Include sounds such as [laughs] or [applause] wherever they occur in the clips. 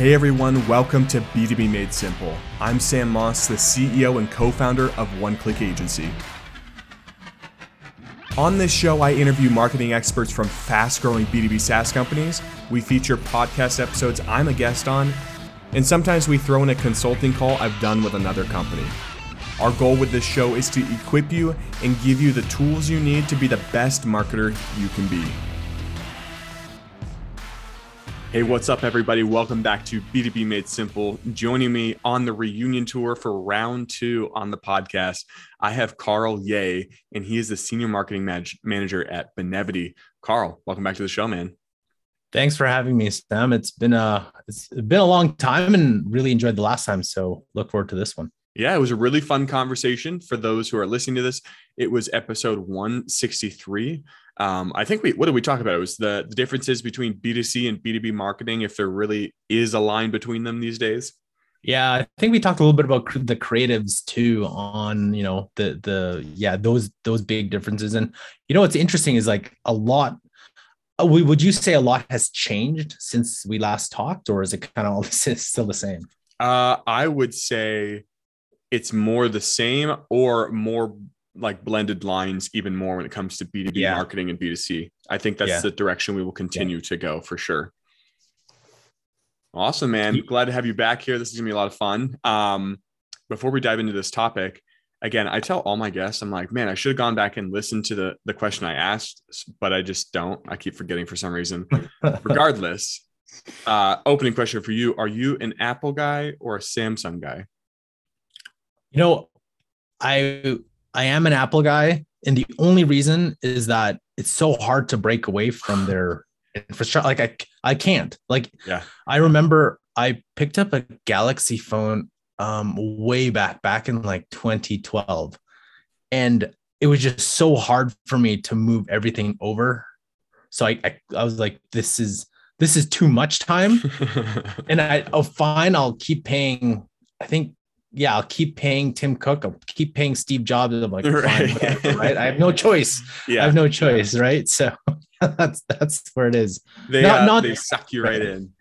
Hey everyone, welcome to B2B Made Simple. I'm Sam Moss, the CEO and co founder of One Click Agency. On this show, I interview marketing experts from fast growing B2B SaaS companies. We feature podcast episodes I'm a guest on, and sometimes we throw in a consulting call I've done with another company. Our goal with this show is to equip you and give you the tools you need to be the best marketer you can be. Hey, what's up, everybody? Welcome back to B2B Made Simple. Joining me on the reunion tour for round two on the podcast, I have Carl Yeh, and he is the senior marketing manager at Benevity. Carl, welcome back to the show, man. Thanks for having me, Sam. It's been a it's been a long time, and really enjoyed the last time. So look forward to this one. Yeah, it was a really fun conversation for those who are listening to this. It was episode 163. Um, I think we what did we talk about? It was the, the differences between B2C and B2B marketing, if there really is a line between them these days. Yeah, I think we talked a little bit about the creatives too on, you know, the the yeah, those those big differences. And you know what's interesting is like a lot uh, would you say a lot has changed since we last talked or is it kind of all [laughs] still the same? Uh, I would say it's more the same or more like blended lines even more when it comes to B2B yeah. marketing and B2C. I think that's yeah. the direction we will continue yeah. to go for sure. Awesome, man. Glad to have you back here. This is gonna be a lot of fun. Um, before we dive into this topic, again, I tell all my guests, I'm like, man, I should have gone back and listened to the the question I asked, but I just don't. I keep forgetting for some reason. [laughs] Regardless, uh, opening question for you: Are you an Apple guy or a Samsung guy? You know, I I am an Apple guy, and the only reason is that it's so hard to break away from their [sighs] infrastructure. Like I I can't. Like yeah. I remember I picked up a Galaxy phone um way back back in like 2012 and it was just so hard for me to move everything over so I, I, I was like this is this is too much time [laughs] and i oh fine i'll keep paying i think yeah, I'll keep paying Tim Cook. I'll keep paying Steve Jobs. I'm like, right. Whatever, right? I have no [laughs] choice. Yeah. I have no choice, yeah. right? So [laughs] that's that's where it is. They not, uh, not they suck you right, in.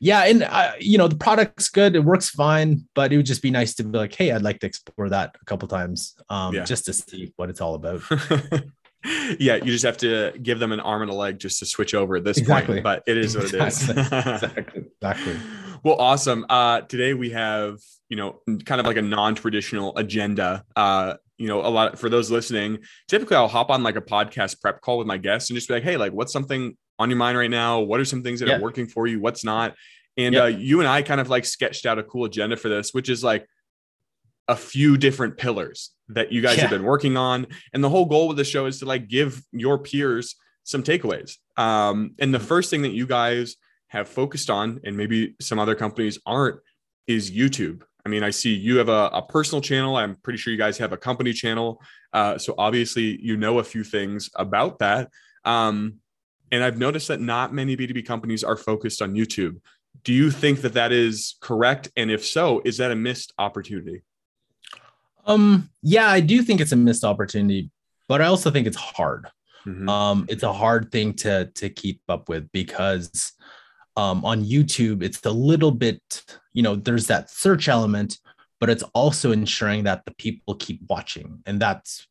Yeah, and uh, you know the product's good. It works fine, but it would just be nice to be like, hey, I'd like to explore that a couple times, um, yeah. just to see what it's all about. [laughs] yeah, you just have to give them an arm and a leg just to switch over at this exactly. point. But it is what exactly. it is. exactly. Exactly. Well, awesome. Uh, today we have, you know, kind of like a non-traditional agenda. Uh, you know, a lot for those listening. Typically, I'll hop on like a podcast prep call with my guests and just be like, "Hey, like, what's something on your mind right now? What are some things that yeah. are working for you? What's not?" And uh, you and I kind of like sketched out a cool agenda for this, which is like a few different pillars that you guys yeah. have been working on. And the whole goal with the show is to like give your peers some takeaways. Um, and the first thing that you guys have focused on, and maybe some other companies aren't, is YouTube. I mean, I see you have a, a personal channel. I'm pretty sure you guys have a company channel. Uh, so obviously, you know a few things about that. Um, and I've noticed that not many B2B companies are focused on YouTube. Do you think that that is correct? And if so, is that a missed opportunity? Um, yeah, I do think it's a missed opportunity, but I also think it's hard. Mm-hmm. Um, it's a hard thing to to keep up with because um, on YouTube, it's a little bit, you know, there's that search element, but it's also ensuring that the people keep watching. And that's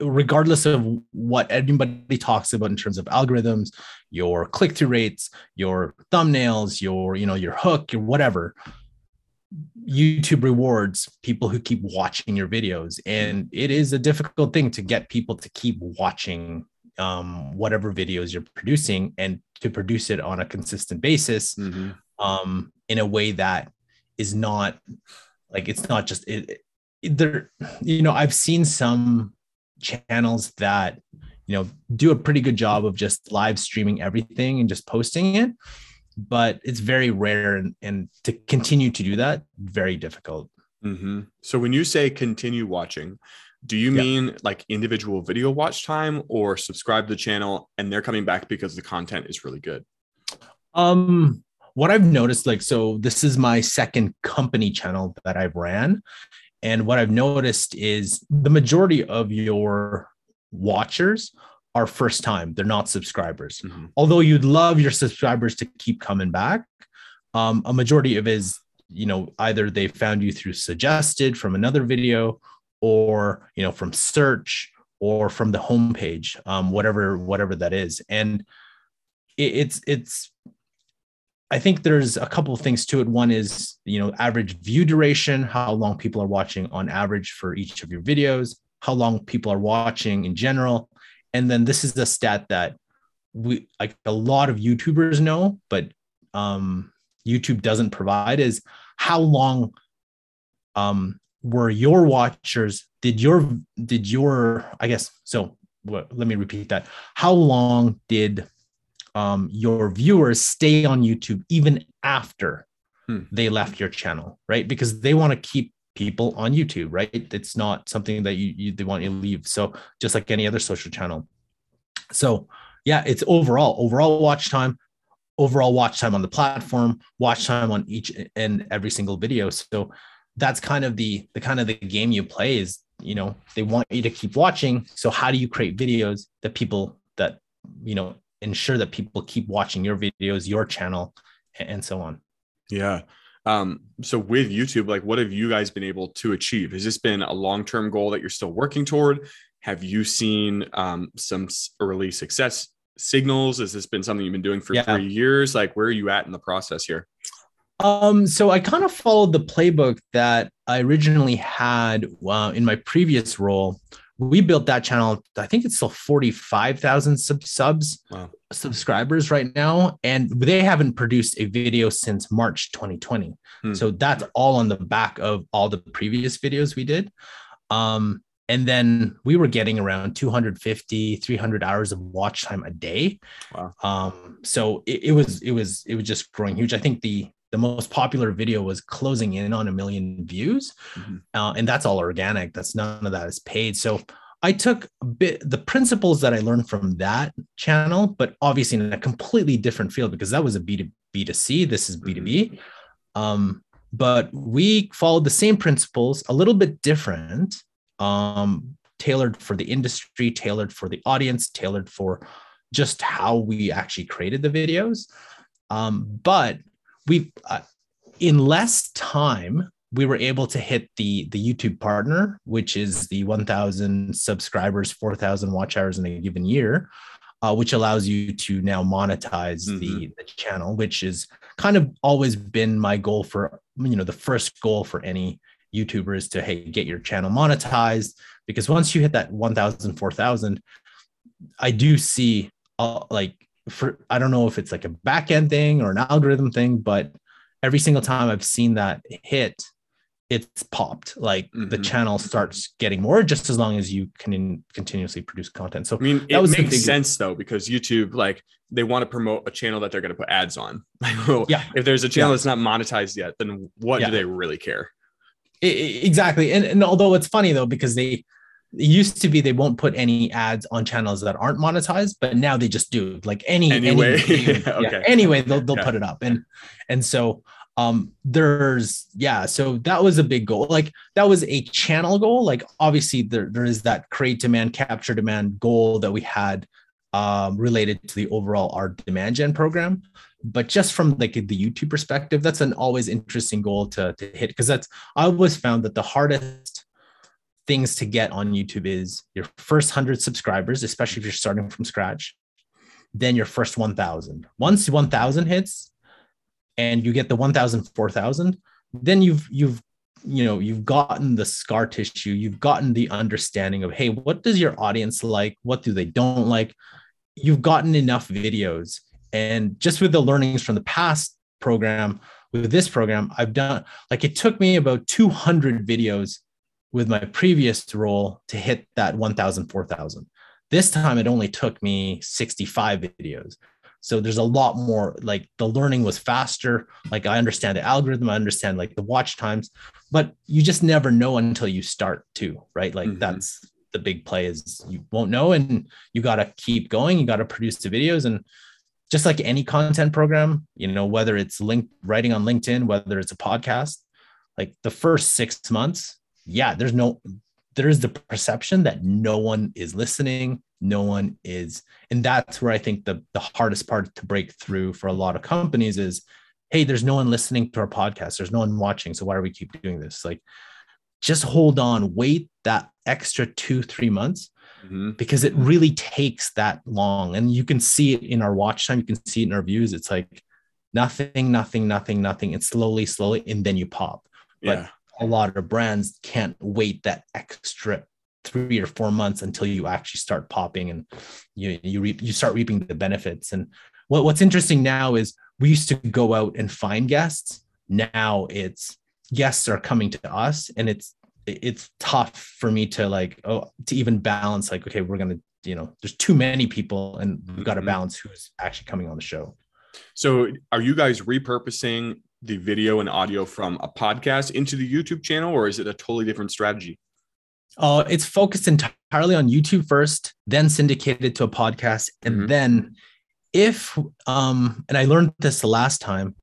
regardless of what anybody talks about in terms of algorithms, your click-through rates, your thumbnails, your, you know, your hook, your whatever. YouTube rewards people who keep watching your videos. And it is a difficult thing to get people to keep watching um, whatever videos you're producing and to produce it on a consistent basis mm-hmm. um, in a way that is not like it's not just it, it, there you know i've seen some channels that you know do a pretty good job of just live streaming everything and just posting it but it's very rare and, and to continue to do that very difficult mm-hmm. so when you say continue watching do you mean like individual video watch time or subscribe to the channel and they're coming back because the content is really good? Um, what I've noticed, like, so this is my second company channel that I've ran. And what I've noticed is the majority of your watchers are first time, they're not subscribers. Mm-hmm. Although you'd love your subscribers to keep coming back, um, a majority of is you know either they found you through suggested from another video or you know from search or from the homepage um, whatever whatever that is. And it, it's it's i think there's a couple of things to it. One is you know average view duration how long people are watching on average for each of your videos how long people are watching in general. And then this is the stat that we like a lot of youtubers know but um YouTube doesn't provide is how long um, were your watchers did your did your I guess so what, let me repeat that. How long did um, your viewers stay on YouTube even after hmm. they left your channel right? Because they want to keep people on YouTube right? It's not something that you, you they want you to leave. So just like any other social channel. So yeah it's overall overall watch time overall watch time on the platform, watch time on each and every single video. So that's kind of the the kind of the game you play is you know they want you to keep watching. So how do you create videos that people that you know ensure that people keep watching your videos, your channel, and so on. Yeah. Um, so with YouTube, like what have you guys been able to achieve? Has this been a long-term goal that you're still working toward? Have you seen um, some early success signals? Has this been something you've been doing for yeah. three years? Like, where are you at in the process here? Um, so I kind of followed the playbook that I originally had uh, in my previous role. We built that channel. I think it's still 45,000 sub- subs, wow. subscribers right now. And they haven't produced a video since March 2020. Hmm. So that's all on the back of all the previous videos we did. Um, and then we were getting around 250 300 hours of watch time a day wow. um, so it, it, was it was it was just growing huge i think the the most popular video was closing in on a million views mm-hmm. uh, and that's all organic that's none of that is paid so i took a bit the principles that i learned from that channel but obviously in a completely different field because that was a b2b to c this is b2b mm-hmm. um, but we followed the same principles a little bit different um, tailored for the industry, tailored for the audience, tailored for just how we actually created the videos. Um, but we, uh, in less time, we were able to hit the the YouTube partner, which is the 1,000 subscribers, 4,000 watch hours in a given year, uh, which allows you to now monetize mm-hmm. the, the channel, which is kind of always been my goal for you know the first goal for any YouTuber is to hey get your channel monetized because once you hit that 1000 4000 I do see uh, like for I don't know if it's like a back end thing or an algorithm thing but every single time I've seen that hit it's popped. Like mm-hmm. the channel starts getting more just as long as you can continuously produce content. So i mean that it makes sense though because youtube like they want to promote a channel that they're going to put ads on. [laughs] Yeah. if there's a channel yeah. that's not monetized yet then what yeah. do they really care? Exactly. And, and although it's funny though because they it used to be they won't put any ads on channels that aren't monetized but now they just do. Like any anyway any, [laughs] yeah, [laughs] okay. anyway they'll, they'll yeah. put it up. And and so um there's yeah so that was a big goal. Like that was a channel goal. Like obviously there, there is that create demand capture demand goal that we had um, related to the overall our demand gen program. But just from like the youtube perspective that's an always interesting goal to, to hit because that's i always found that the hardest things to get on youtube is your first 100 subscribers especially if you're starting from scratch then your first 1000 once 1000 hits and you get the 1000 4000 then you've you've you know you've gotten the scar tissue you've gotten the understanding of hey what does your audience like? What do they don't like? You've gotten enough videos. And just with the learnings from the past program, with this program, I've done like it took me about 200 videos with my previous role to hit that 1,000, 4,000. This time it only took me 65 videos. So there's a lot more like the learning was faster. Like I understand the algorithm, I understand like the watch times, but you just never know until you start too, right? Like mm-hmm. that's the big play is you won't know and you got to keep going. You got to produce the videos and just like any content program, you know, whether it's link writing on LinkedIn, whether it's a podcast, like the first six months, yeah, there's no, there's the perception that no one is listening, no one is, and that's where I think the the hardest part to break through for a lot of companies is hey, there's no one listening to our podcast. There's no one watching. So why are we keep doing this? Like, just hold on, wait that extra two, three months mm-hmm. because it really takes that long. And you can see it in our watch time, you can see it in our views. It's like nothing, nothing, nothing, nothing. And slowly, slowly, and then you pop. But yeah. A lot of brands can't wait that extra three or four months until you actually start popping and you you reap, you start reaping the benefits. And what, what's interesting now is we used to go out and find guests. Now it's guests are coming to us and it's it's tough for me to like oh to even balance like okay we're gonna you know there's too many people and we've got to mm-hmm. balance who's actually coming on the show so are you guys repurposing the video and audio from a podcast into the youtube channel or is it a totally different strategy uh, it's focused entirely on youtube first then syndicated to a podcast and mm-hmm. then if um and i learned this the last time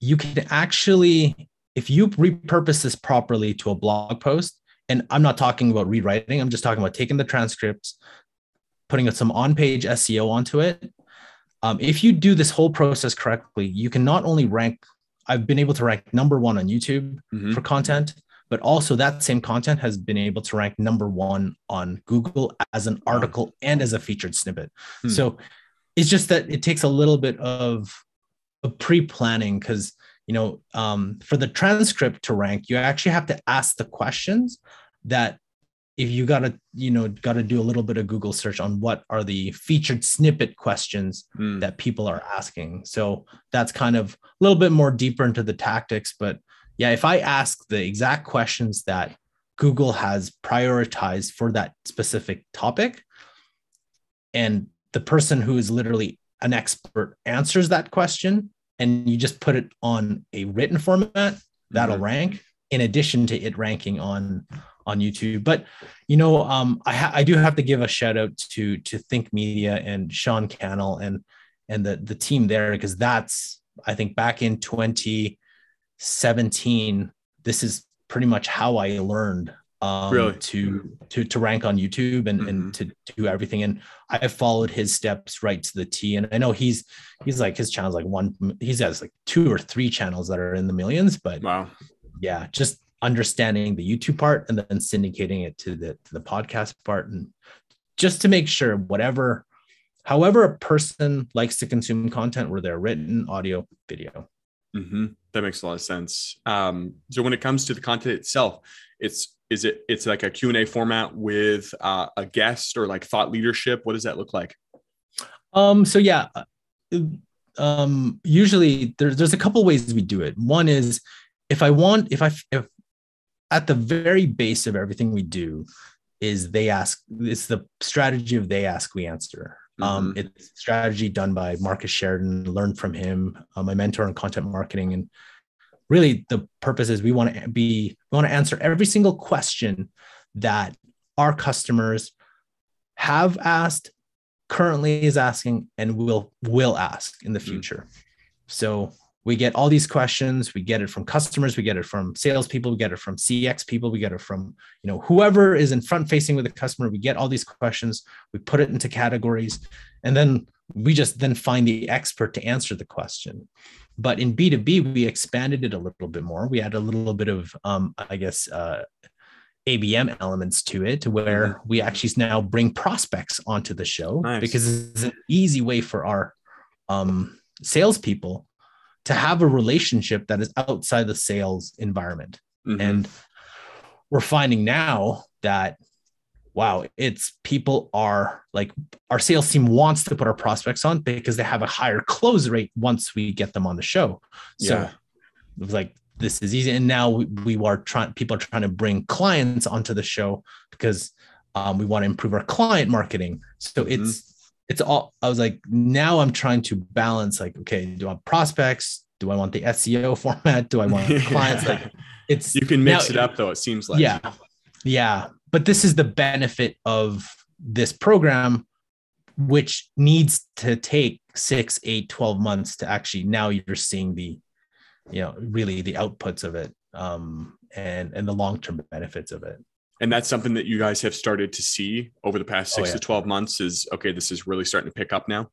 you can actually if you repurpose this properly to a blog post, and I'm not talking about rewriting, I'm just talking about taking the transcripts, putting some on page SEO onto it. Um, if you do this whole process correctly, you can not only rank, I've been able to rank number one on YouTube mm-hmm. for content, but also that same content has been able to rank number one on Google as an article and as a featured snippet. Hmm. So it's just that it takes a little bit of, of pre planning because you know, um, for the transcript to rank, you actually have to ask the questions that if you got to, you know, got to do a little bit of Google search on what are the featured snippet questions mm. that people are asking. So that's kind of a little bit more deeper into the tactics. But yeah, if I ask the exact questions that Google has prioritized for that specific topic, and the person who is literally an expert answers that question, and you just put it on a written format, that'll mm-hmm. rank in addition to it ranking on on YouTube. But you know, um, I ha- I do have to give a shout out to to Think Media and Sean Cannell and and the the team there because that's I think back in 2017, this is pretty much how I learned um, really? to to to rank on YouTube and, mm-hmm. and to do everything. And I followed his steps right to the T. And I know he's he's like his channel's like one he has like two or three channels that are in the millions, but wow, yeah, just understanding the YouTube part and then syndicating it to the to the podcast part and just to make sure whatever however a person likes to consume content where they're written audio video. Mm-hmm. that makes a lot of sense. Um, so when it comes to the content itself it's is it it's like a q&a format with uh, a guest or like thought leadership? What does that look like? Um so yeah uh, um usually there's there's a couple ways we do it. One is if i want if i if at the very base of everything we do is they ask it's the strategy of they ask we answer um, mm-hmm. um it's strategy done by marcus sheridan learned from him uh, my mentor in content marketing and really the purpose is we want to be we want to answer every single question that our customers have asked currently is asking and will will ask in the hmm. future mm. so we get all these questions. We get it from customers. We get it from salespeople. We get it from cx people. We get it from you know whoever is in front facing with the customer. We get all these questions. We put it into categories. And then we just then find the expert to answer the question. But in B2B, we expanded it a little bit more. We had a little bit of, um, I guess, uh, ABM elements to it, where mm-hmm. we actually now bring prospects onto the show nice. because it's an easy way for our um, salespeople to have a relationship that is outside the sales environment. Mm-hmm. And we're finding now that wow, it's people are like our sales team wants to put our prospects on because they have a higher close rate once we get them on the show. So yeah. it was like this is easy. And now we, we are trying people are trying to bring clients onto the show because um, we want to improve our client marketing. So mm-hmm. it's it's all I was like, now I'm trying to balance like, okay, do I want prospects? Do I want the SEO [laughs] format? Do I want [laughs] clients? like it's you can mix now, it up though, it seems like. Yeah. Yeah but this is the benefit of this program which needs to take six eight 12 months to actually now you're seeing the you know really the outputs of it um and and the long-term benefits of it and that's something that you guys have started to see over the past oh, six oh, yeah. to 12 months is okay this is really starting to pick up now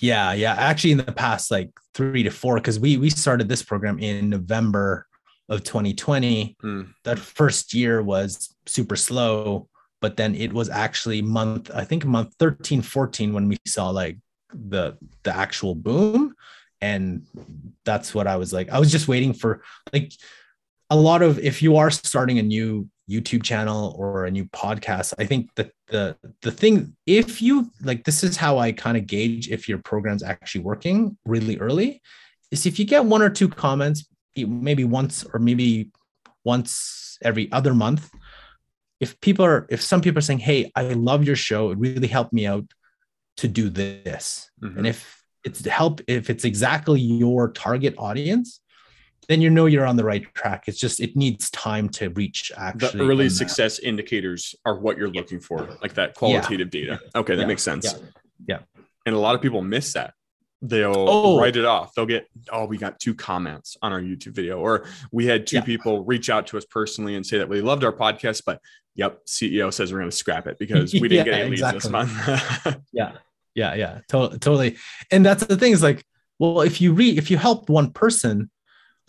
Yeah, yeah. Actually, in the past like three to four, because we we started this program in November of 2020. Mm. That first year was super slow, but then it was actually month, I think month 13, 14 when we saw like the the actual boom. And that's what I was like. I was just waiting for like a lot of if you are starting a new YouTube channel or a new podcast, I think that the the thing if you like this is how I kind of gauge if your program's actually working really early is if you get one or two comments maybe once or maybe once every other month if people are if some people are saying hey i love your show it really helped me out to do this mm-hmm. and if it's help if it's exactly your target audience then you know you're on the right track it's just it needs time to reach actually the early success that. indicators are what you're looking for like that qualitative yeah. data okay that yeah. makes sense yeah. yeah and a lot of people miss that they'll oh. write it off. They'll get, oh, we got two comments on our YouTube video, or we had two people reach out to us personally and say that we loved our podcast, but yep, CEO says we're going to scrap it because we didn't [laughs] get any exactly. leads this month. [laughs] yeah, yeah, yeah, to- totally. And that's the thing is like, well, if you read, if you help one person,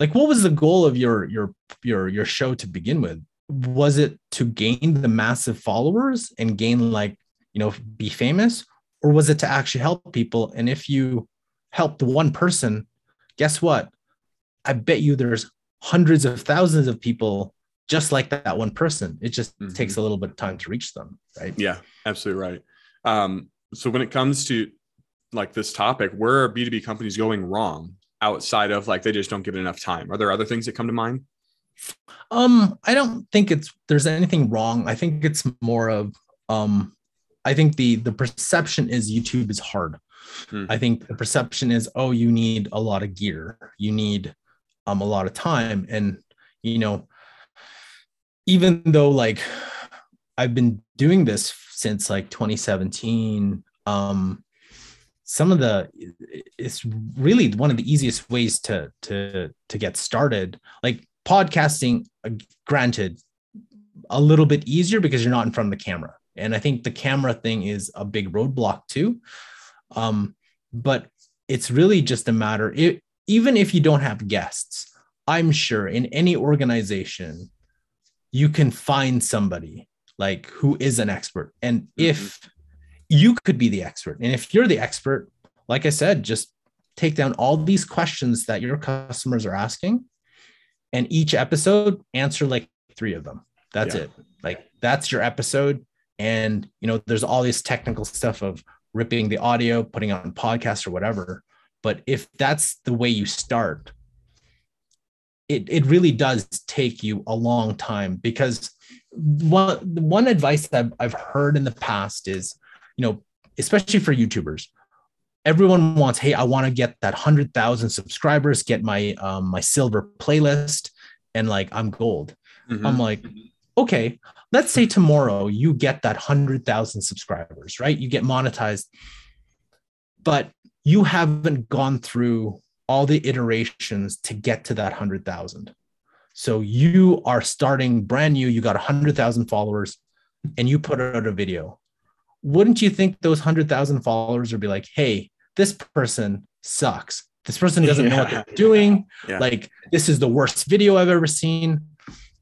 like, what was the goal of your your your your show to begin with? Was it to gain the massive followers and gain like you know be famous, or was it to actually help people? And if you help the one person, guess what? I bet you there's hundreds of thousands of people just like that one person. It just mm-hmm. takes a little bit of time to reach them, right? Yeah, absolutely right. Um, so when it comes to like this topic, where are B2B companies going wrong outside of like they just don't give it enough time? Are there other things that come to mind? Um, I don't think it's there's anything wrong. I think it's more of um I think the the perception is YouTube is hard. Hmm. I think the perception is, oh, you need a lot of gear, you need um a lot of time, and you know, even though like I've been doing this since like 2017, um, some of the it's really one of the easiest ways to to to get started. Like podcasting, uh, granted, a little bit easier because you're not in front of the camera. And I think the camera thing is a big roadblock too. Um, but it's really just a matter, it, even if you don't have guests, I'm sure in any organization, you can find somebody like who is an expert. And mm-hmm. if you could be the expert, and if you're the expert, like I said, just take down all these questions that your customers are asking, and each episode answer like three of them. That's yeah. it. Like that's your episode. And you know, there's all this technical stuff of ripping the audio, putting on podcast or whatever. But if that's the way you start, it, it really does take you a long time because one, one advice that I've heard in the past is, you know, especially for YouTubers, everyone wants, hey, I want to get that 100,000 subscribers, get my um, my silver playlist, and like I'm gold. Mm-hmm. I'm like, okay, let's say tomorrow you get that 100,000 subscribers, right? You get monetized, but you haven't gone through all the iterations to get to that 100,000. So you are starting brand new, you got a 100,000 followers, and you put out a video. Wouldn't you think those 100,000 followers would be like, hey, this person sucks. This person doesn't yeah. know what they're doing. [laughs] Yeah. Like, this is the worst video I've ever seen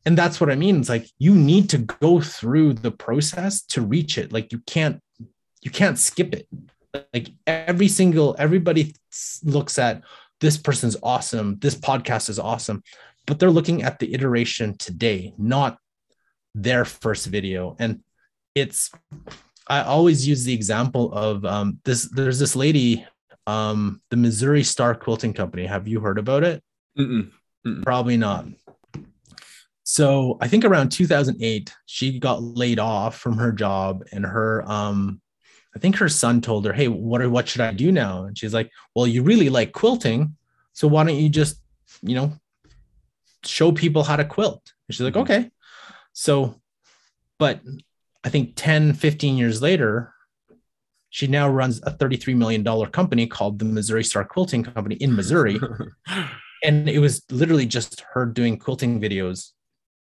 and that's what i mean it's like you need to go through the process to reach it like you can't you can't skip it like every single everybody looks at this person's awesome this podcast is awesome but they're looking at the iteration today not their first video and it's i always use the example of um, this there's this lady um, the missouri star quilting company have you heard about it Mm-mm. Mm-mm. probably not so I think around 2008, she got laid off from her job, and her um, I think her son told her, "Hey, what are, what should I do now?" And she's like, "Well, you really like quilting, so why don't you just, you know, show people how to quilt?" And she's like, mm-hmm. "Okay." So, but I think 10, 15 years later, she now runs a $33 million company called the Missouri Star Quilting Company in Missouri. [laughs] and it was literally just her doing quilting videos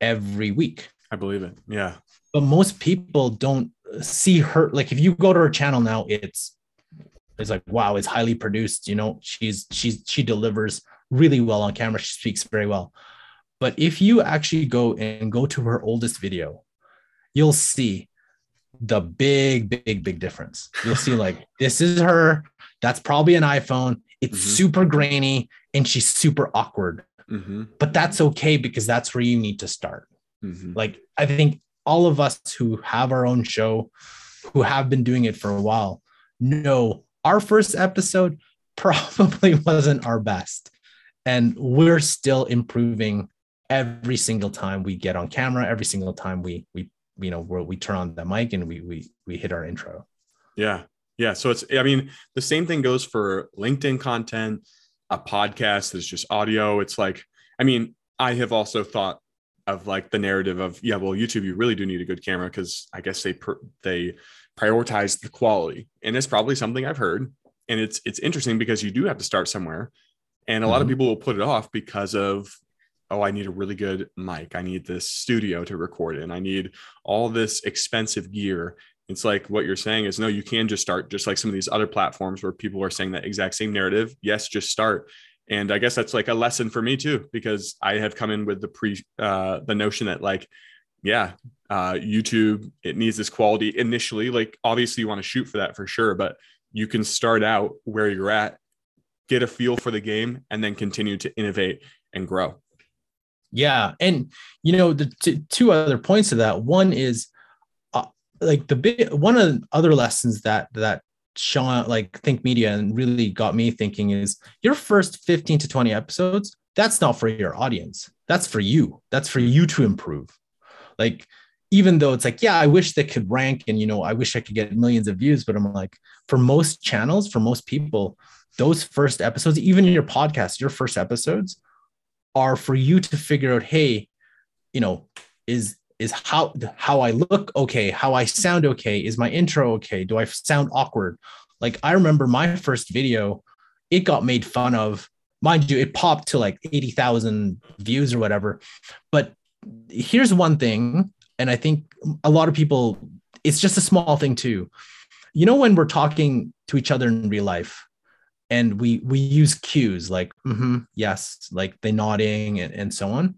every week. I believe it. Yeah. But most people don't see her. Like if you go to her channel now, it's it's like wow it's highly produced you know she's she's she delivers really well on camera she speaks very well but if you actually go and go to her oldest video you'll see the big big big difference you'll see like this is her that's probably an iphone it's mm-hmm. super grainy and she's super awkward mm-hmm. but that's okay because that's where you need to start mm-hmm. like i think all of us who have our own show who have been doing it for a while know our first episode probably [laughs] wasn't our best. And we're still improving every single time we get on camera, every single time we we you know we turn on the mic and we we we hit our intro. Yeah. Yeah. So it's I mean, the same thing goes for LinkedIn content, a podcast that's just audio. It's like, I mean, I have also thought of like the narrative of yeah, well, YouTube, you really do need a good camera because I guess they per, they prioritize the quality. And it's probably something I've heard. And it's it's interesting because you do have to start somewhere. And a mm-hmm. lot of mm-hmm. people will put it off because of, oh, I need a really good mic. I need this studio to record in. I need all this expensive gear. It's like what you're saying is no, you can just start just like some of these other platforms where people are saying that exact same narrative. Yes, just start. And I guess that's like a lesson for me too, because I have come in with the pre uh the notion that like, yeah, uh, YouTube, it needs this quality initially. Like, obviously, you want to shoot for that for sure, but you can start out where you're at, get a feel for the game, and then continue to innovate and grow. Yeah. And, you know, the t- two other points of that one is uh, like the big one of the other lessons that, that, Sean, like Think Media, and really got me thinking is your first 15 to 20 episodes, that's not for your audience. That's for you. That's for you to improve. Like even though it's like, yeah, I wish they could rank and, you know, I wish I could get millions of views, but I'm like, for most channels, for most people, those first episodes, even your podcast, your first episodes are for you to figure out, hey, you know, is is how how I look okay, how I sound okay, is my intro okay? Do I sound awkward? Like I remember my first video, it got made fun of. Mind you, it popped to like 80,000 views or whatever. But here's one thing and I think a lot of people, it's just a small thing too. You know, when we're talking to each other in real life, and we we use cues like mm-hmm, yes, like they nodding and, and so on.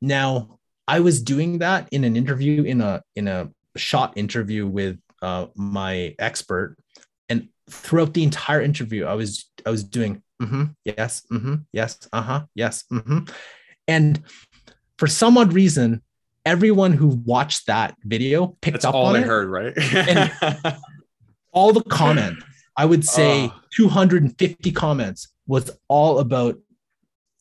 Now, I was doing that in an interview in a in a shot interview with uh, my expert, and throughout the entire interview, I was I was doing mm-hmm, yes, mm-hmm, yes, uh huh, yes, mm-hmm. and for some odd reason, everyone who watched that video picked That's up all on they it. heard, right? and [laughs] all the comments, I would say oh. 250 comments was all about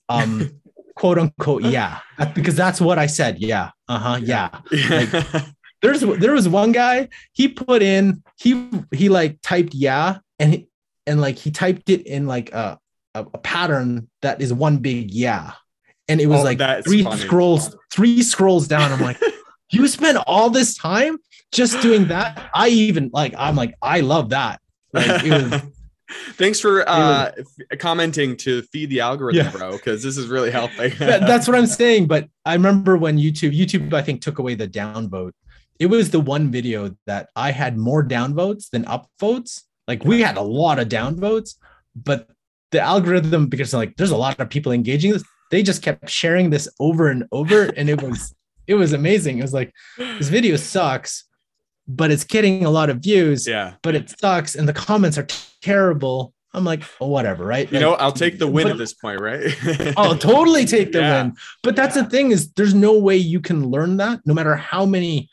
um [laughs] quote unquote yeah because that's what I said yeah uh-huh yeah [laughs] like, there's there was one guy he put in he he like typed yeah and he, and like he typed it in like a, a, a pattern that is one big yeah and it was oh, like three funny. scrolls, three scrolls down. I'm like, [laughs] you spent all this time just doing that. I even like, I'm like, I love that. Like, [laughs] was, Thanks for uh, was, commenting to feed the algorithm, yeah. bro, because this is really helping. [laughs] That's what I'm saying. But I remember when YouTube, YouTube, I think took away the downvote. It was the one video that I had more downvotes than upvotes. Like we had a lot of downvotes, but the algorithm, because like there's a lot of people engaging this, they just kept sharing this over and over and it was it was amazing it was like this video sucks but it's getting a lot of views yeah but it sucks and the comments are terrible i'm like oh, whatever right you like, know i'll take the win but, at this point right i'll [laughs] totally take the yeah. win but that's yeah. the thing is there's no way you can learn that no matter how many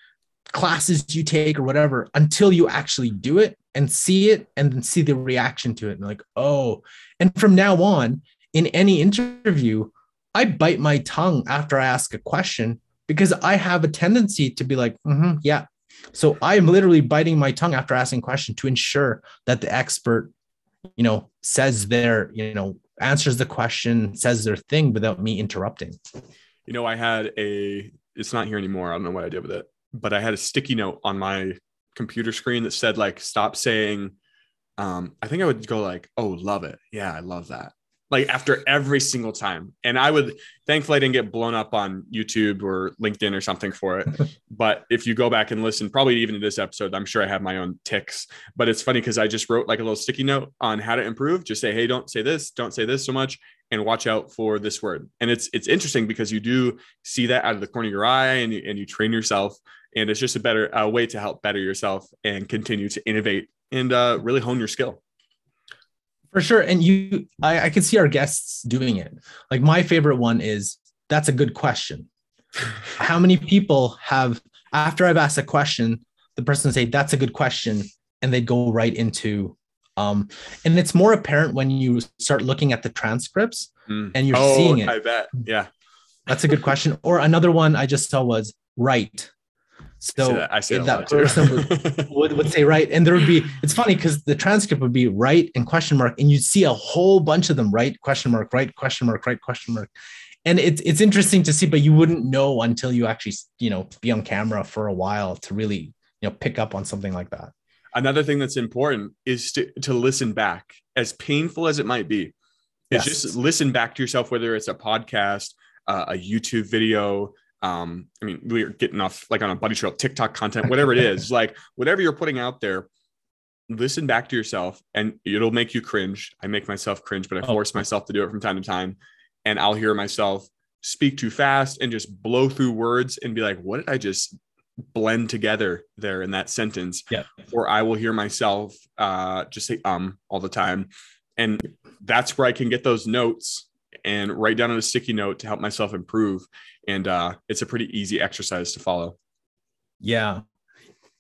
classes you take or whatever until you actually do it and see it and then see the reaction to it and like oh and from now on in any interview I bite my tongue after I ask a question because I have a tendency to be like, mm-hmm, yeah. So I am literally biting my tongue after asking question to ensure that the expert, you know, says their, you know, answers the question, says their thing without me interrupting. You know, I had a, it's not here anymore. I don't know what I did with it, but I had a sticky note on my computer screen that said, like, stop saying, um, I think I would go like, oh, love it. Yeah, I love that like after every single time. And I would, thankfully, I didn't get blown up on YouTube or LinkedIn or something for it. [laughs] but if you go back and listen, probably even to this episode, I'm sure I have my own ticks. But it's funny because I just wrote like a little sticky note on how to improve. Just say, hey, don't say this, don't say this so much, and watch out for this word. And it's it's interesting because you do see that out of the corner of your eye, and you, and you train yourself. And it's just a better a way to help better yourself and continue to innovate and uh, really hone your skill. For sure. And you, I, I can see our guests doing it. Like my favorite one is that's a good question. How many people have, after I've asked a question, the person say, that's a good question. And they go right into, um, and it's more apparent when you start looking at the transcripts mm. and you're oh, seeing it. I bet. Yeah. That's a good question. Or another one I just saw was right. So I that, that person would, [laughs] would, would, say right. And there would be, it's funny because the transcript would be right and question mark, and you'd see a whole bunch of them, right, question mark, right, question mark, right, question mark. And it's it's interesting to see, but you wouldn't know until you actually, you know, be on camera for a while to really, you know, pick up on something like that. Another thing that's important is to, to listen back, as painful as it might be. Is yes. just listen back to yourself, whether it's a podcast, uh, a YouTube video, um i mean we're getting off like on a buddy trail tiktok content whatever it is [laughs] like whatever you're putting out there listen back to yourself and it'll make you cringe. I make myself cringe but i oh. force myself to do it from time to time. And i'll hear myself speak too fast and just blow through words and be like what did i just blend together there in that sentence? Yeah. Or i will hear myself uh just say um all the time. And that's where i can get those notes and write down on a sticky note to help myself improve. And uh, it's a pretty easy exercise to follow. Yeah.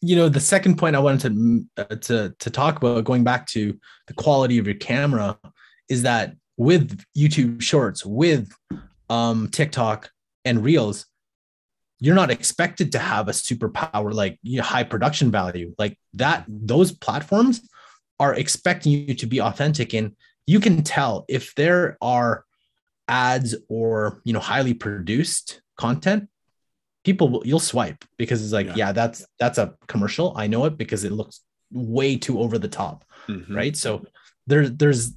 You know, the second point I wanted to, uh, to, to talk about, going back to the quality of your camera, is that with YouTube Shorts, with um, TikTok and Reels, you're not expected to have a superpower like you know, high production value like that. Those platforms are expecting you to be authentic, and you can tell if there are ads or you know highly produced content people will, you'll swipe because it's like yeah. yeah. that's that's a commercial i know it because it looks way too over the top mm-hmm. right so there there's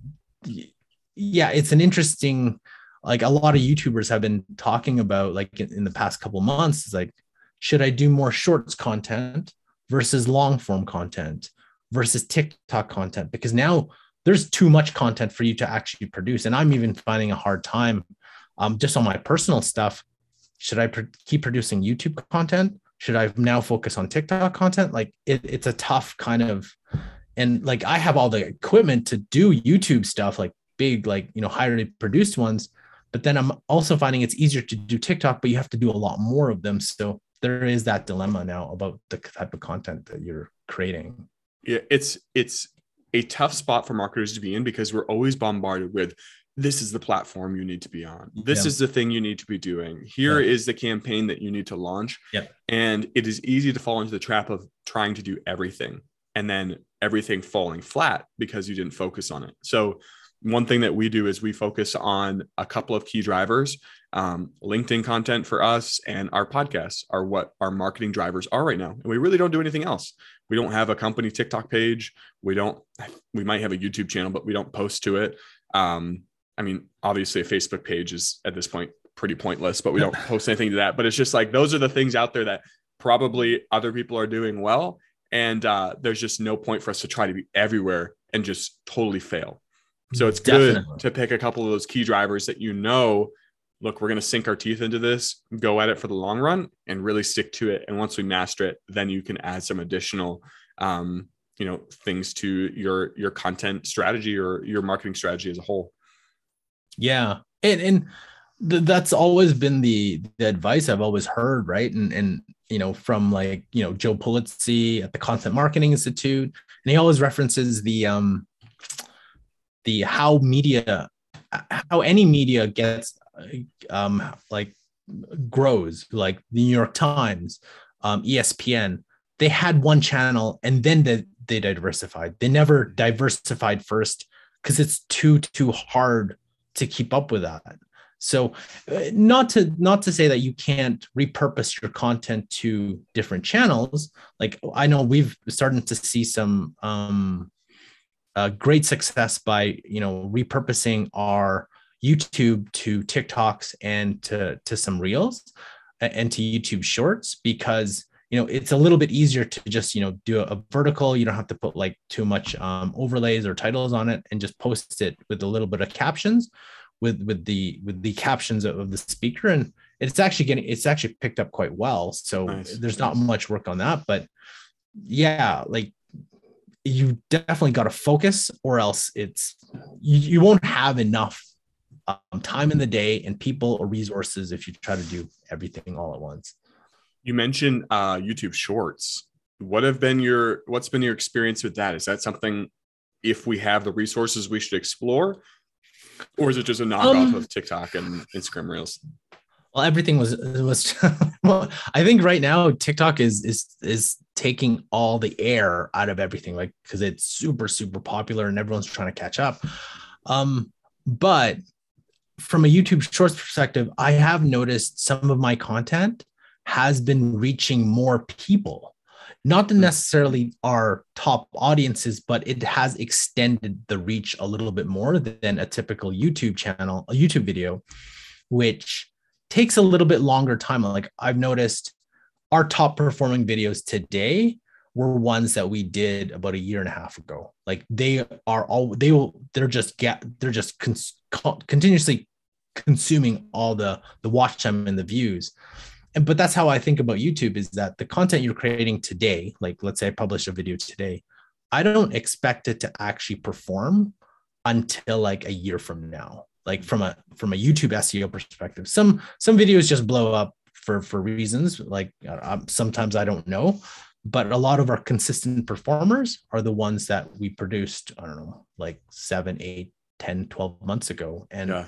yeah it's an interesting like a lot of youtubers have been talking about like in, in the past couple months is like should i do more shorts content versus long form content versus tiktok content because now there's too much content for you to actually produce. And I'm even finding a hard time um, just on my personal stuff. Should I pr- keep producing YouTube content? Should I now focus on TikTok content? Like it, it's a tough kind of, and like I have all the equipment to do YouTube stuff, like big, like, you know, highly produced ones. But then I'm also finding it's easier to do TikTok, but you have to do a lot more of them. So there is that dilemma now about the type of content that you're creating. Yeah, it's it's a tough spot for marketers to be in because we're always bombarded with this is the platform you need to be on. This yeah. is the thing you need to be doing. Here yeah. is the campaign that you need to launch. Yep. And it is easy to fall into the trap of trying to do everything and then everything falling flat because you didn't focus on it. So, one thing that we do is we focus on a couple of key drivers. Um, LinkedIn content for us and our podcasts are what our marketing drivers are right now. And we really don't do anything else we don't have a company TikTok page. We don't, we might have a YouTube channel, but we don't post to it. Um, I mean, obviously a Facebook page is at this point pretty pointless, but we don't [laughs] post anything to that. But it's just like those are the things out there that probably other people are doing well. And uh, there's just no point for us to try to be everywhere and just totally fail. So it's Definitely. good to pick a couple of those key drivers that you know look, we're going to sink our teeth into this, go at it for the long run, and really stick to it. And once we master it, then you can add some additional, um, you know, things to your your content strategy or your marketing strategy as a whole. Yeah, and and th- that's always been the the advice I've always heard, right? And and you know, from like you know Joe Pulizzi at the Content Marketing Institute, and he always references the um the how media how any media gets um, like grows, like the New York Times, um, ESPN, they had one channel and then they, they diversified. They never diversified first because it's too too hard to keep up with that. So, uh, not to not to say that you can't repurpose your content to different channels. Like I know we've started to see some um, uh, great success by you know repurposing our YouTube to TikToks and to to some reels and to YouTube shorts because you know it's a little bit easier to just you know do a, vertical. You don't have to put like too much um, overlays or titles on it and just post it with a little bit of captions with with the with the captions of, of the speaker. And it's actually getting it's actually picked up quite well. So nice. there's not much work on that but yeah like you definitely got to focus or else it's you, you won't have enough um, time in the day and people or resources if you try to do everything all at once. You mentioned uh, youtube shorts. What have been your what's been your experience with that? Is that something if we have the resources we should explore? Or is it just a knockoff um, of tiktok and instagram reels? Well everything was was [laughs] well i think right now tiktok is is is taking all the air out of everything like because it's super super popular and everyone's trying to catch up. Um but from a youtube shorts perspective i have noticed some of my content has been reaching more people not hmm. necessarily our top audiences but it has extended the reach a little bit more than a typical youtube channel a youtube video which takes a little bit longer time. Like I've noticed our top performing videos today were ones that we did about a year and a half ago. Like they are all they will they're just get they're just cons- continuously consuming all the the watch time and the views. And but that's how I think about YouTube is that the content you're creating today, like let's say I publish a video today, I don't expect it to actually perform until like a year from now like from a from a youtube seo perspective some some videos just blow up for for reasons like uh, sometimes i don't know but a lot of our consistent performers are the ones that we produced i don't know like 7 8 10 12 months ago and yeah.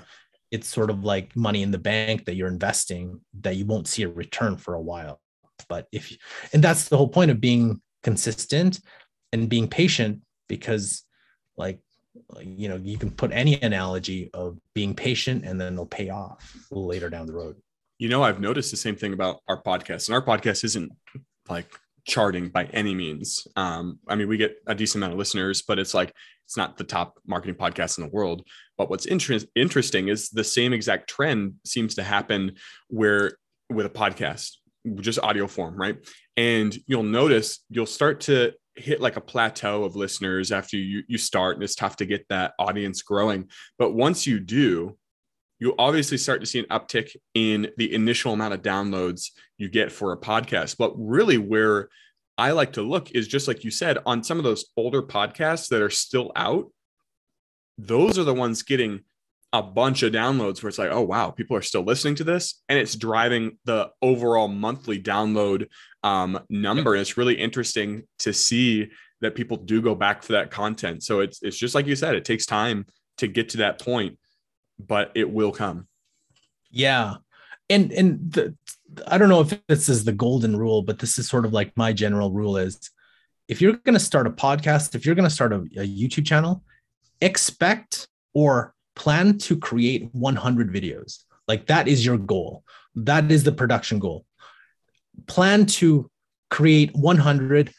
It's sort of like money in the bank that you're investing that you won't see a return for a while. But if you, and that's the whole point of being consistent and being patient because like you know you can put any analogy of being patient and then they'll pay off later down the road. You know i've noticed the same thing about our podcast and our podcast isn't like charting by any means. Um, i mean we get a decent amount of listeners but it's like it's not the top marketing podcast in the world. But what's inter- interesting is the same exact trend seems to happen where with a podcast just audio form right? And you'll notice you'll start to hit like a plateau of listeners after you you start and it's tough to get that audience growing. But once you do you obviously start to see an uptick in the initial amount of downloads you get for a podcast but really where i like to look is just like you said on some of those older podcasts that are still out those are the ones getting a bunch of downloads where it's like, oh wow, people are still listening to this, and it's driving the overall monthly download um, number. And it's really interesting to see that people do go back for that content. So it's it's just like you said, it takes time to get to that point, but it will come. Yeah, and and the, I don't know if this is the golden rule, but this is sort of like my general rule is if you're going to start a podcast, if you're going to start a, a YouTube channel, expect or plan to create 100 videos. Like that is your goal. That is the production goal. Plan to create 100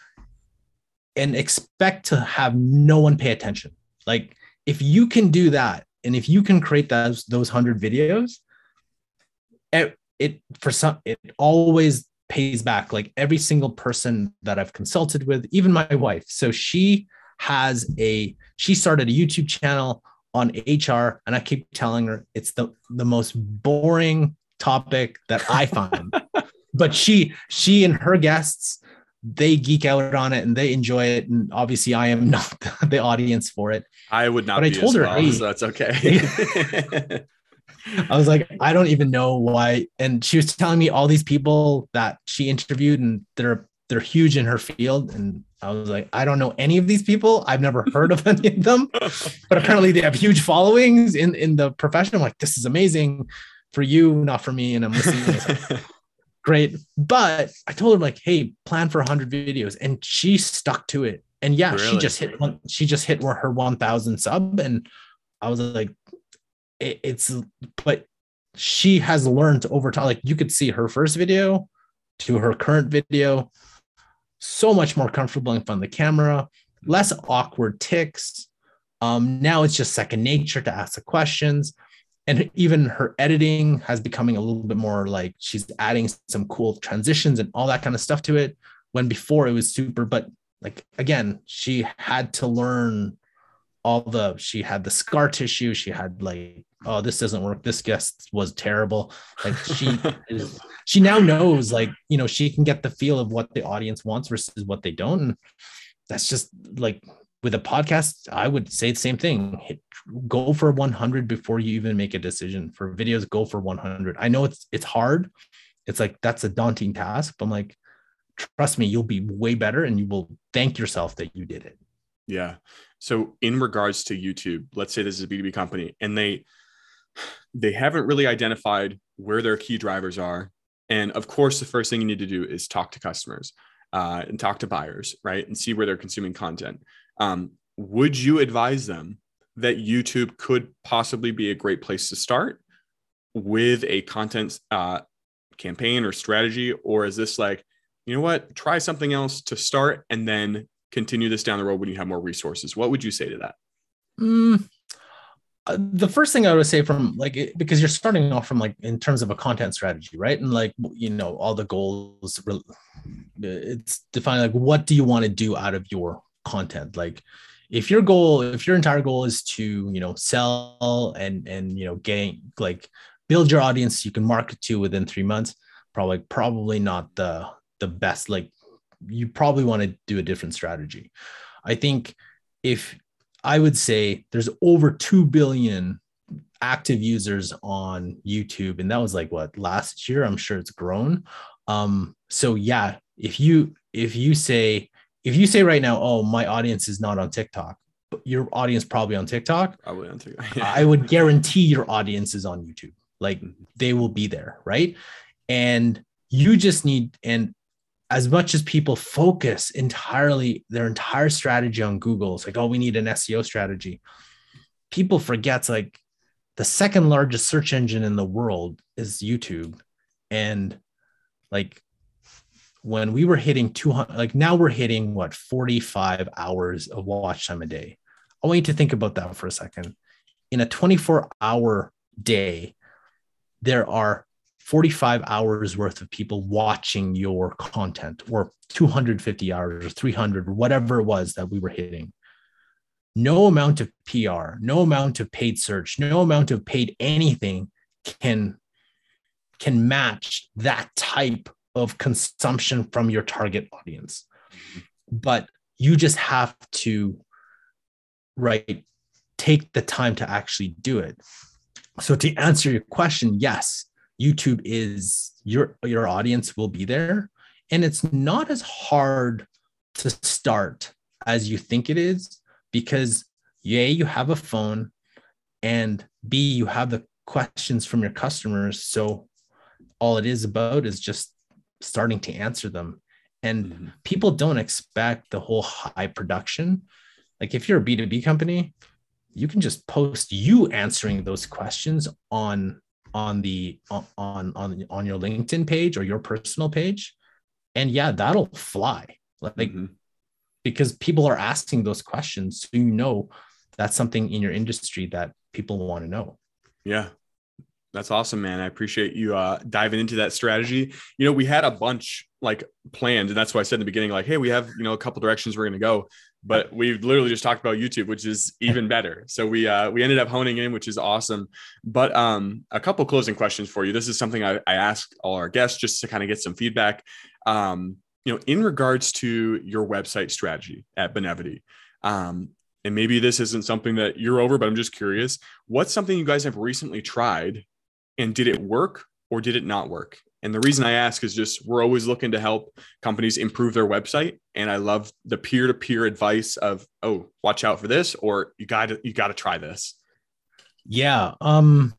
and expect to have no one pay attention. Like if you can do that and if you can create those those 100 videos it, it for some it always pays back like every single person that I've consulted with, even my wife. So she has a she started a YouTube channel on HR, and I keep telling her it's the the most boring topic that I find. [laughs] but she she and her guests they geek out on it and they enjoy it, and obviously I am [laughs] not the audience for it. I would not. But I told her, well, hey, so that's okay. [laughs] I was like, I don't even know why. And she was telling me all these people that she interviewed, and they're they're huge in her field. And I was like, I don't know any of these people. I've never heard of [laughs] any of them, but apparently they have huge followings in in the profession. I'm like, this is amazing for you, not for me. And I'm listening. [laughs] Great, but I told her like, hey, plan for 100 videos, and she stuck to it. And yeah, really? she just hit one. She just hit her 1,000 sub, and I was like, it, it's but she has learned over time. Like you could see her first video to her current video so much more comfortable in front of the camera, less awkward ticks, Um, now it's just second nature to ask the questions. And even her editing has becoming a little bit more like she's adding some cool transitions and all that kind of stuff to it. When before it was super, but like again, she had to learn all the she had the scar tissue. She had like oh this doesn't work. This guest was terrible. Like she [laughs] is, she now knows like you know she can get the feel of what the audience wants versus what they don't. And that's just like with a podcast i would say the same thing. Hit, go for 100 before you even make a decision. For videos go for 100 i know it's it's hard. It's like that's a daunting task but i'm like trust me you'll be way better and you will thank yourself that you did it yeah so in regards to YouTube, let's say this is a B2B company and they they haven't really identified where their key drivers are. And of course, the first thing you need to do is talk to customers uh, and talk to buyers, right? And see where they're consuming content. Um, would you advise them that YouTube could possibly be a great place to start with a content uh, campaign or strategy? Or is this like, you know what, try something else to start and then continue this down the road when you have more resources? What would you say to that? Mm, uh, the first thing I would say from like because you're starting off from like in terms of a content strategy, right? And like you know all the goals, it's defined like what do you want to do out of your content? Like if your goal, if your entire goal is to you know sell and and you know gain like build your audience you can market to within three months, probably probably not the the best like you probably want to do a different strategy. I think if I would say there's over 2 billion active users on YouTube, and that was like what last year. I'm sure it's grown. Um, so yeah, if you if you say if you say right now, oh, my audience is not on TikTok, your audience probably on TikTok. Probably on TikTok. [laughs] I would guarantee your audience is on YouTube. Like mm-hmm. they will be there, right? And you just need and as much as people focus entirely their entire strategy on Google, it's like, oh, we need an SEO strategy. People forget like the second largest search engine in the world is YouTube. And like when we were hitting 200, like now we're hitting what 45 hours of watch time a day. I want you to think about that for a second. In a 24 hour day, there are 45 hours worth of people watching your content or 250 hours or 300 or whatever it was that we were hitting. No amount of pr no amount of paid search no amount of paid anything can can match that type of consumption from your target audience. But you just have to right take the time to actually do it. So to answer your question yes YouTube is your your audience will be there. And it's not as hard to start as you think it is because a you have a phone and b you have the questions from your customers. So all it is about is just starting to answer them. And mm-hmm. people don't expect the whole high production. Like if you're a b2b company you can just post you answering those questions on on the on on on your LinkedIn page or your personal page, and yeah, that'll fly. Like mm-hmm. because people are asking those questions, so you know that's something in your industry that people want to know. Yeah, that's awesome, man. I appreciate you uh, diving into that strategy. You know, we had a bunch like planned, and that's why I said in the beginning, like, hey, we have you know a couple directions we're going to go, but we literally just talked about YouTube, which is even better. So we uh, we ended up honing in, which is awesome. But um, a couple closing questions for you. This is something I, I ask all our guests just to kind of get some feedback. Um, you know, in regards to your website strategy at Benevity, um, and maybe this isn't something that you're over, but I'm just curious. What's something you guys have recently tried and did it work or did it not work? And the reason I ask is just we're always looking to help companies improve their website. And I love the peer-to-peer advice of, oh, watch out for this, or you gotta you gotta try this. Yeah. Um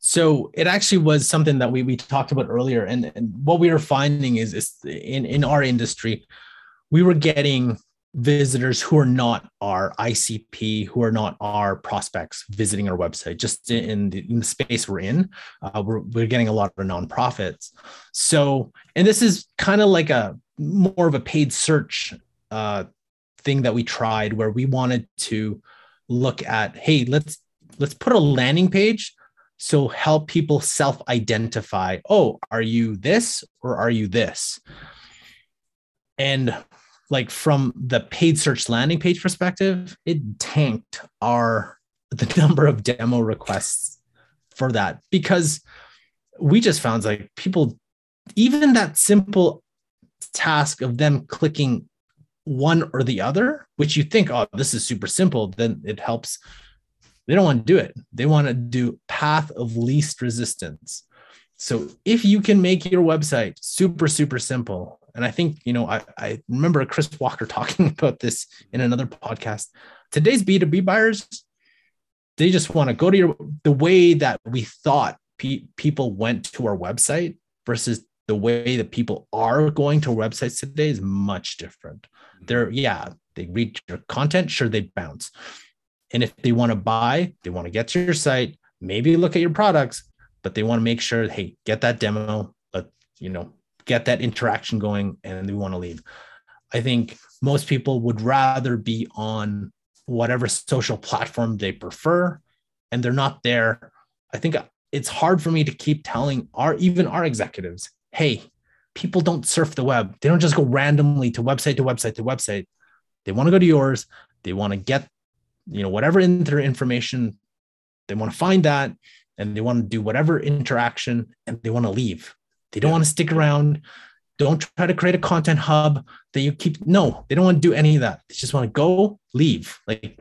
so it actually was something that we we talked about earlier. And, and what we were finding is, is in, in our industry, we were getting visitors who are not our ICP, who are not our prospects visiting our website, just in the, in the space we're in, uh, we're, we're getting a lot of nonprofits. So, and this is kind of like a more of a paid search uh, thing that we tried where we wanted to look at hey let's let's put a landing page so help people self identify oh are you this or are you this and like from the paid search landing page perspective it tanked our the [laughs] number of demo requests for that because we just found like people even that simple task of them clicking one or the other, which you think, oh, this is super simple, then it helps. They don't want to do it. They want to do path of least resistance. So if you can make your website super, super simple, and I think, you know, I, I remember Chris Walker [laughs] talking about this in another podcast. Today's B2B buyers, they just want to go to your the way that we thought pe- people went to our website versus the way that people are going to websites today is much different. Mm-hmm. They're, yeah, they read your content, sure, they bounce. And if they want to buy, they want to get to your site, maybe look at your products, but they want to make sure, hey, get that demo, let you know, get that interaction going, and they want to leave. I think most people would rather be on whatever social platform they prefer, and they're not there. I think it's hard for me to keep telling our even our executives hey, people don't surf the web. They don't just go randomly to website to website to website. They want to go to yours. They want to get, you know, whatever in their information. They want to find that and they want to do whatever interaction and they want to leave. They don't want to stick around. Don't try to create a content hub that you keep. No, they don't want to do any of that. They just want to go, leave. Like,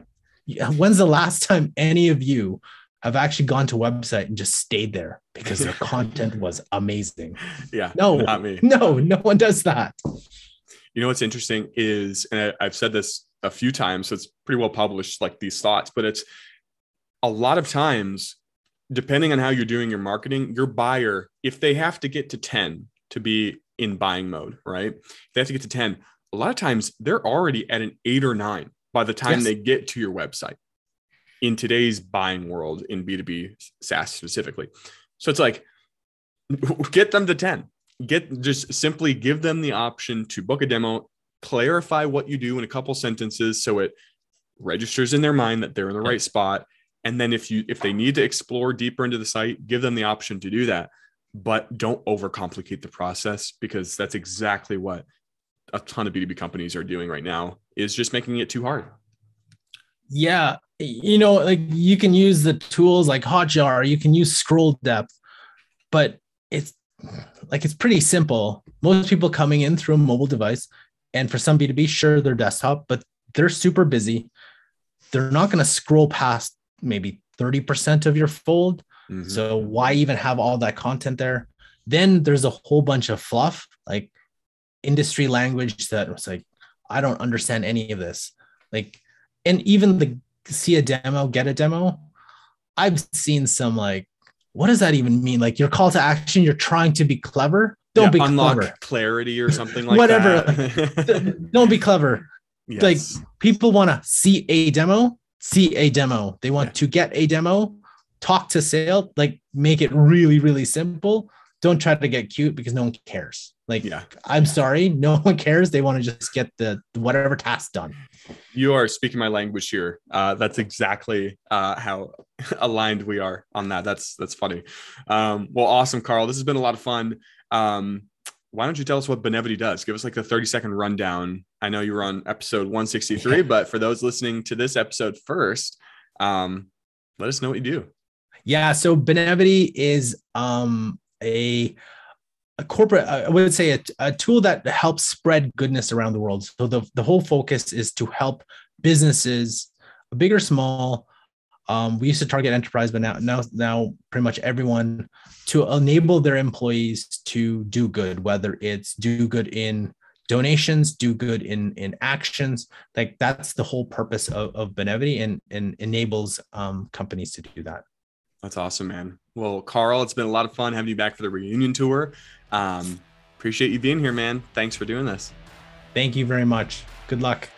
when's the last time any of you have actually gone to a website and just stayed there because their content was amazing. Yeah. No, not me. No, no one does that. You know what's interesting is, and I, I've said this a few times, so it's pretty well published, like these thoughts, but it's a lot of times, depending on how you're doing your marketing, your buyer, if they have to get to 10 to be in buying mode, right? If they have to get to 10, a lot of times they're already at an eight or nine by the time yes. they get to your website in today's buying world in B2B SaaS specifically. So it's like [laughs] get them to 10. Get just simply give them the option to book a demo, clarify what you do in a couple sentences so it registers in their mind that they're in the right spot. And then if you if they need to explore deeper into the site, give them the option to do that. But don't overcomplicate the process because that's exactly what a ton of B2B companies are doing right now is just making it too hard. Yeah, you know, like you can use the tools like Hotjar, you can use scroll depth, but it's like it's pretty simple. Most people coming in through a mobile device, and for some B2B, sure, they're desktop, but they're super busy. They're not going to scroll past maybe 30% of your fold. Mm-hmm. So why even have all that content there? Then there's a whole bunch of fluff, like industry language that was like, I don't understand any of this. Like, and even the see a demo, get a demo. I've seen some like, what does that even mean? Like your call to action, you're trying to be clever. Don't yeah, be unlock clever. clarity or something [laughs] like Whatever. [laughs] don't be clever. Yes. Like people want to see a demo, see a demo. They want yeah. to get a demo, talk to sale, like make it really, really simple. Don't try to get cute because no one cares. Like, yeah. I'm sorry, no one cares. They want to just get the whatever task done. You are speaking my language here. Uh, that's exactly uh, how [laughs] aligned we are on that. That's that's funny. Um, well, awesome, Carl. This has been a lot of fun. Um, why don't you tell us what Benevity does? Give us like the 30 second rundown. I know you were on episode 163, but for those listening to this episode first, um, let us know what you do. Yeah. So Benevity is um, a a corporate i would say a, a, tool that helps spread goodness around the world so the, the whole focus is to help businesses big or small um, we used to target enterprise but now now now pretty much everyone to enable their employees to do good whether it's do good in donations do good in in actions like that's the whole purpose of, of benevity and and enables um, companies to do that that's awesome, man. Well, Carl, it's been a lot of fun having you back for the reunion tour. Um, appreciate you being here, man. Thanks for doing this. Thank you very much. Good luck.